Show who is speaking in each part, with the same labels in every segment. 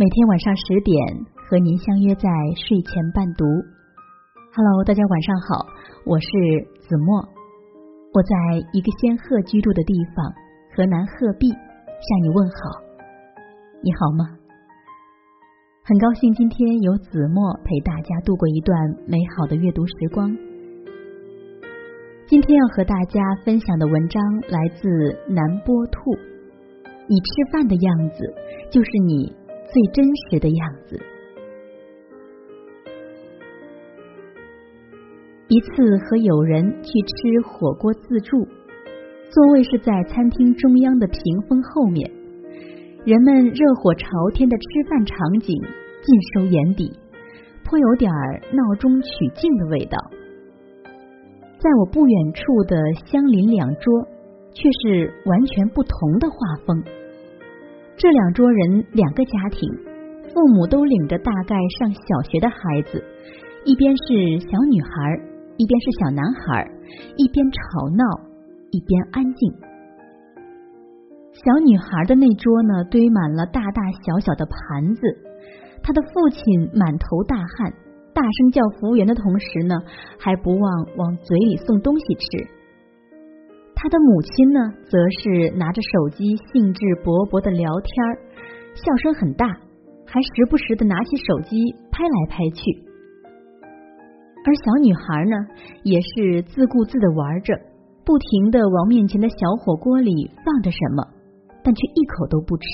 Speaker 1: 每天晚上十点和您相约在睡前伴读。Hello，大家晚上好，我是子墨，我在一个仙鹤居住的地方河南鹤壁向你问好，你好吗？很高兴今天有子墨陪大家度过一段美好的阅读时光。今天要和大家分享的文章来自南波兔，你吃饭的样子就是你。最真实的样子。一次和友人去吃火锅自助，座位是在餐厅中央的屏风后面，人们热火朝天的吃饭场景尽收眼底，颇有点闹中取静的味道。在我不远处的相邻两桌，却是完全不同的画风。这两桌人，两个家庭，父母都领着大概上小学的孩子，一边是小女孩，一边是小男孩，一边吵闹，一边安静。小女孩的那桌呢，堆满了大大小小的盘子，她的父亲满头大汗，大声叫服务员的同时呢，还不忘往嘴里送东西吃。他的母亲呢，则是拿着手机，兴致勃勃的聊天，笑声很大，还时不时的拿起手机拍来拍去。而小女孩呢，也是自顾自的玩着，不停的往面前的小火锅里放着什么，但却一口都不吃。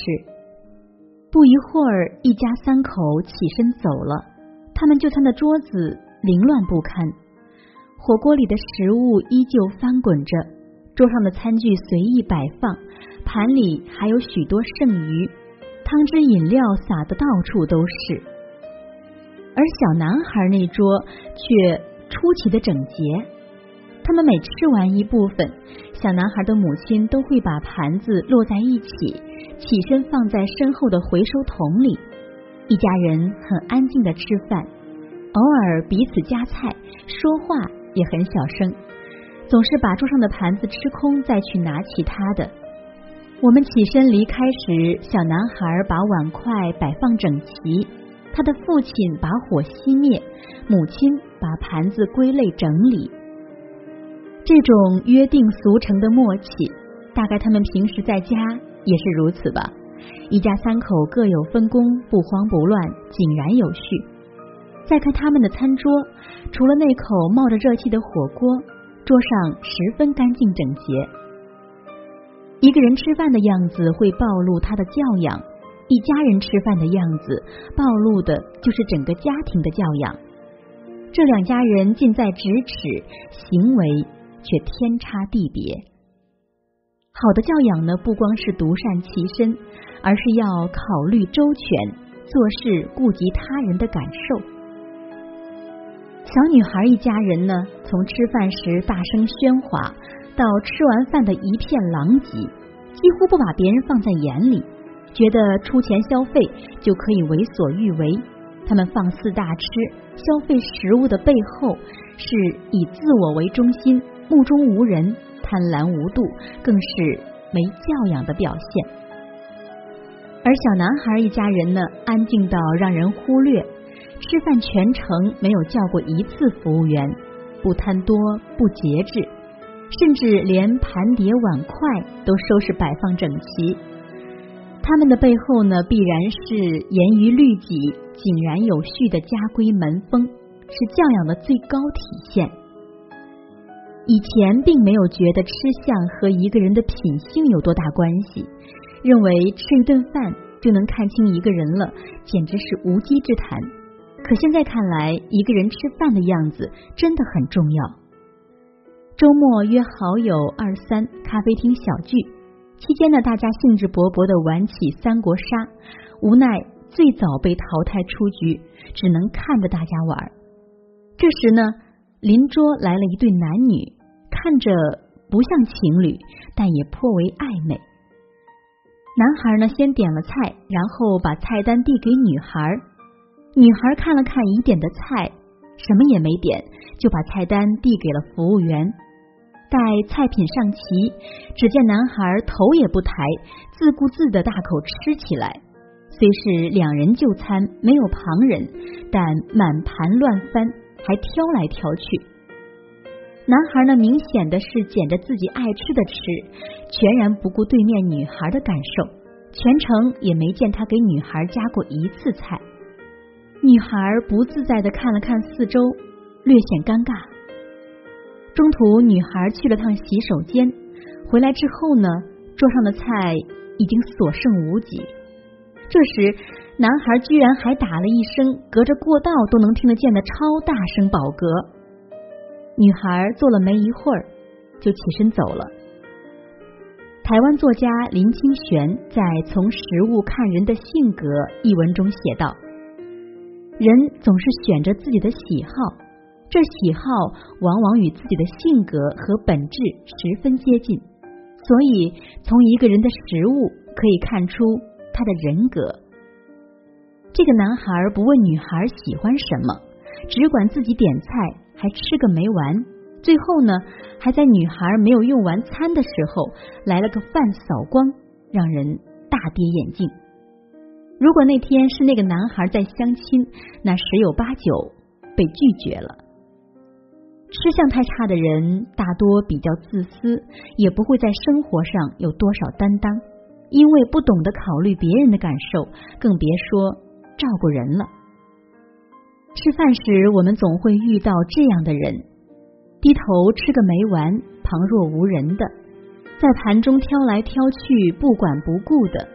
Speaker 1: 不一会儿，一家三口起身走了，他们就餐的桌子凌乱不堪，火锅里的食物依旧翻滚着。桌上的餐具随意摆放，盘里还有许多剩余，汤汁饮料洒得到处都是。而小男孩那桌却出奇的整洁。他们每吃完一部分，小男孩的母亲都会把盘子摞在一起，起身放在身后的回收桶里。一家人很安静的吃饭，偶尔彼此夹菜，说话也很小声。总是把桌上的盘子吃空，再去拿其他的。我们起身离开时，小男孩把碗筷摆放整齐，他的父亲把火熄灭，母亲把盘子归类整理。这种约定俗成的默契，大概他们平时在家也是如此吧。一家三口各有分工，不慌不乱，井然有序。再看他们的餐桌，除了那口冒着热气的火锅。桌上十分干净整洁。一个人吃饭的样子会暴露他的教养，一家人吃饭的样子暴露的就是整个家庭的教养。这两家人近在咫尺，行为却天差地别。好的教养呢，不光是独善其身，而是要考虑周全，做事顾及他人的感受。小女孩一家人呢，从吃饭时大声喧哗，到吃完饭的一片狼藉，几乎不把别人放在眼里，觉得出钱消费就可以为所欲为。他们放肆大吃，消费食物的背后是以自我为中心，目中无人，贪婪无度，更是没教养的表现。而小男孩一家人呢，安静到让人忽略。吃饭全程没有叫过一次服务员，不贪多不节制，甚至连盘碟碗筷都收拾摆放整齐。他们的背后呢，必然是严于律己、井然有序的家规门风，是教养的最高体现。以前并没有觉得吃相和一个人的品性有多大关系，认为吃一顿饭就能看清一个人了，简直是无稽之谈。可现在看来，一个人吃饭的样子真的很重要。周末约好友二三咖啡厅小聚，期间呢，大家兴致勃勃的玩起三国杀，无奈最早被淘汰出局，只能看着大家玩。这时呢，邻桌来了一对男女，看着不像情侣，但也颇为暧昧。男孩呢，先点了菜，然后把菜单递给女孩。女孩看了看已点的菜，什么也没点，就把菜单递给了服务员。待菜品上齐，只见男孩头也不抬，自顾自的大口吃起来，虽是两人就餐，没有旁人，但满盘乱翻，还挑来挑去。男孩呢，明显的是捡着自己爱吃的吃，全然不顾对面女孩的感受，全程也没见他给女孩夹过一次菜。女孩不自在的看了看四周，略显尴尬。中途，女孩去了趟洗手间，回来之后呢，桌上的菜已经所剩无几。这时，男孩居然还打了一声隔着过道都能听得见的超大声饱嗝。女孩坐了没一会儿，就起身走了。台湾作家林清玄在《从食物看人的性格》一文中写道：“人总是选择自己的喜好，这喜好往往与自己的性格和本质十分接近，所以从一个人的食物可以看出。”他的人格，这个男孩不问女孩喜欢什么，只管自己点菜，还吃个没完。最后呢，还在女孩没有用完餐的时候来了个饭扫光，让人大跌眼镜。如果那天是那个男孩在相亲，那十有八九被拒绝了。吃相太差的人大多比较自私，也不会在生活上有多少担当。因为不懂得考虑别人的感受，更别说照顾人了。吃饭时，我们总会遇到这样的人：低头吃个没完，旁若无人的；在盘中挑来挑去，不管不顾的；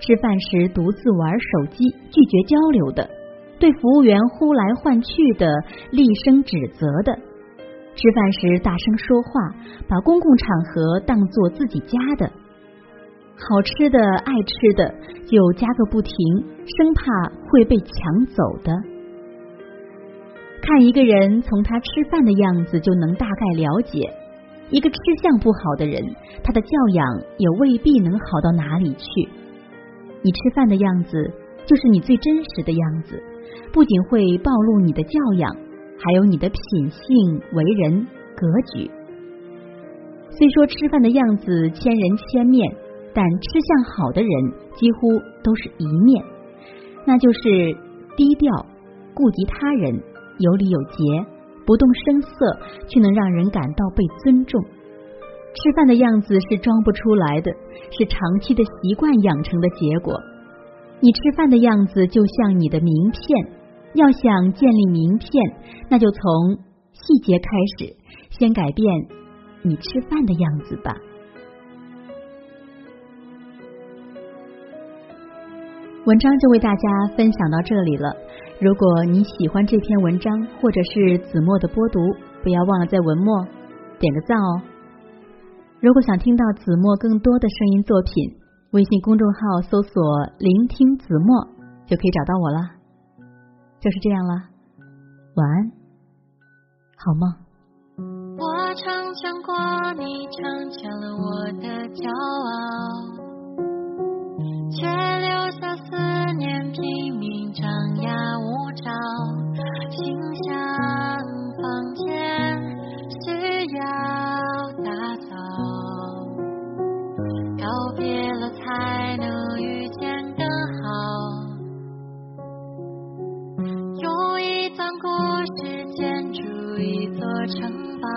Speaker 1: 吃饭时独自玩手机，拒绝交流的；对服务员呼来唤去的，厉声指责的；吃饭时大声说话，把公共场合当做自己家的。好吃的、爱吃的就加个不停，生怕会被抢走的。看一个人从他吃饭的样子就能大概了解，一个吃相不好的人，他的教养也未必能好到哪里去。你吃饭的样子就是你最真实的样子，不仅会暴露你的教养，还有你的品性、为人、格局。虽说吃饭的样子千人千面。但吃相好的人几乎都是一面，那就是低调、顾及他人、有礼有节、不动声色，却能让人感到被尊重。吃饭的样子是装不出来的，是长期的习惯养成的结果。你吃饭的样子就像你的名片，要想建立名片，那就从细节开始，先改变你吃饭的样子吧。文章就为大家分享到这里了。如果你喜欢这篇文章，或者是子墨的播读，不要忘了在文末点个赞哦。如果想听到子墨更多的声音作品，微信公众号搜索“聆听子墨”就可以找到我了。就是这样了，晚安，好梦。我常想过你，成全了我的骄傲。用故事建筑一座城堡，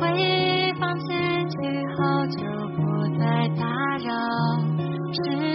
Speaker 1: 回忆放进
Speaker 2: 去后就不再打扰。是。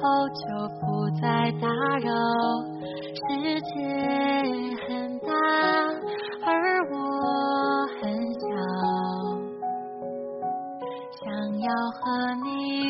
Speaker 2: 后就不再打扰。世界很大，而我很小，想要和你。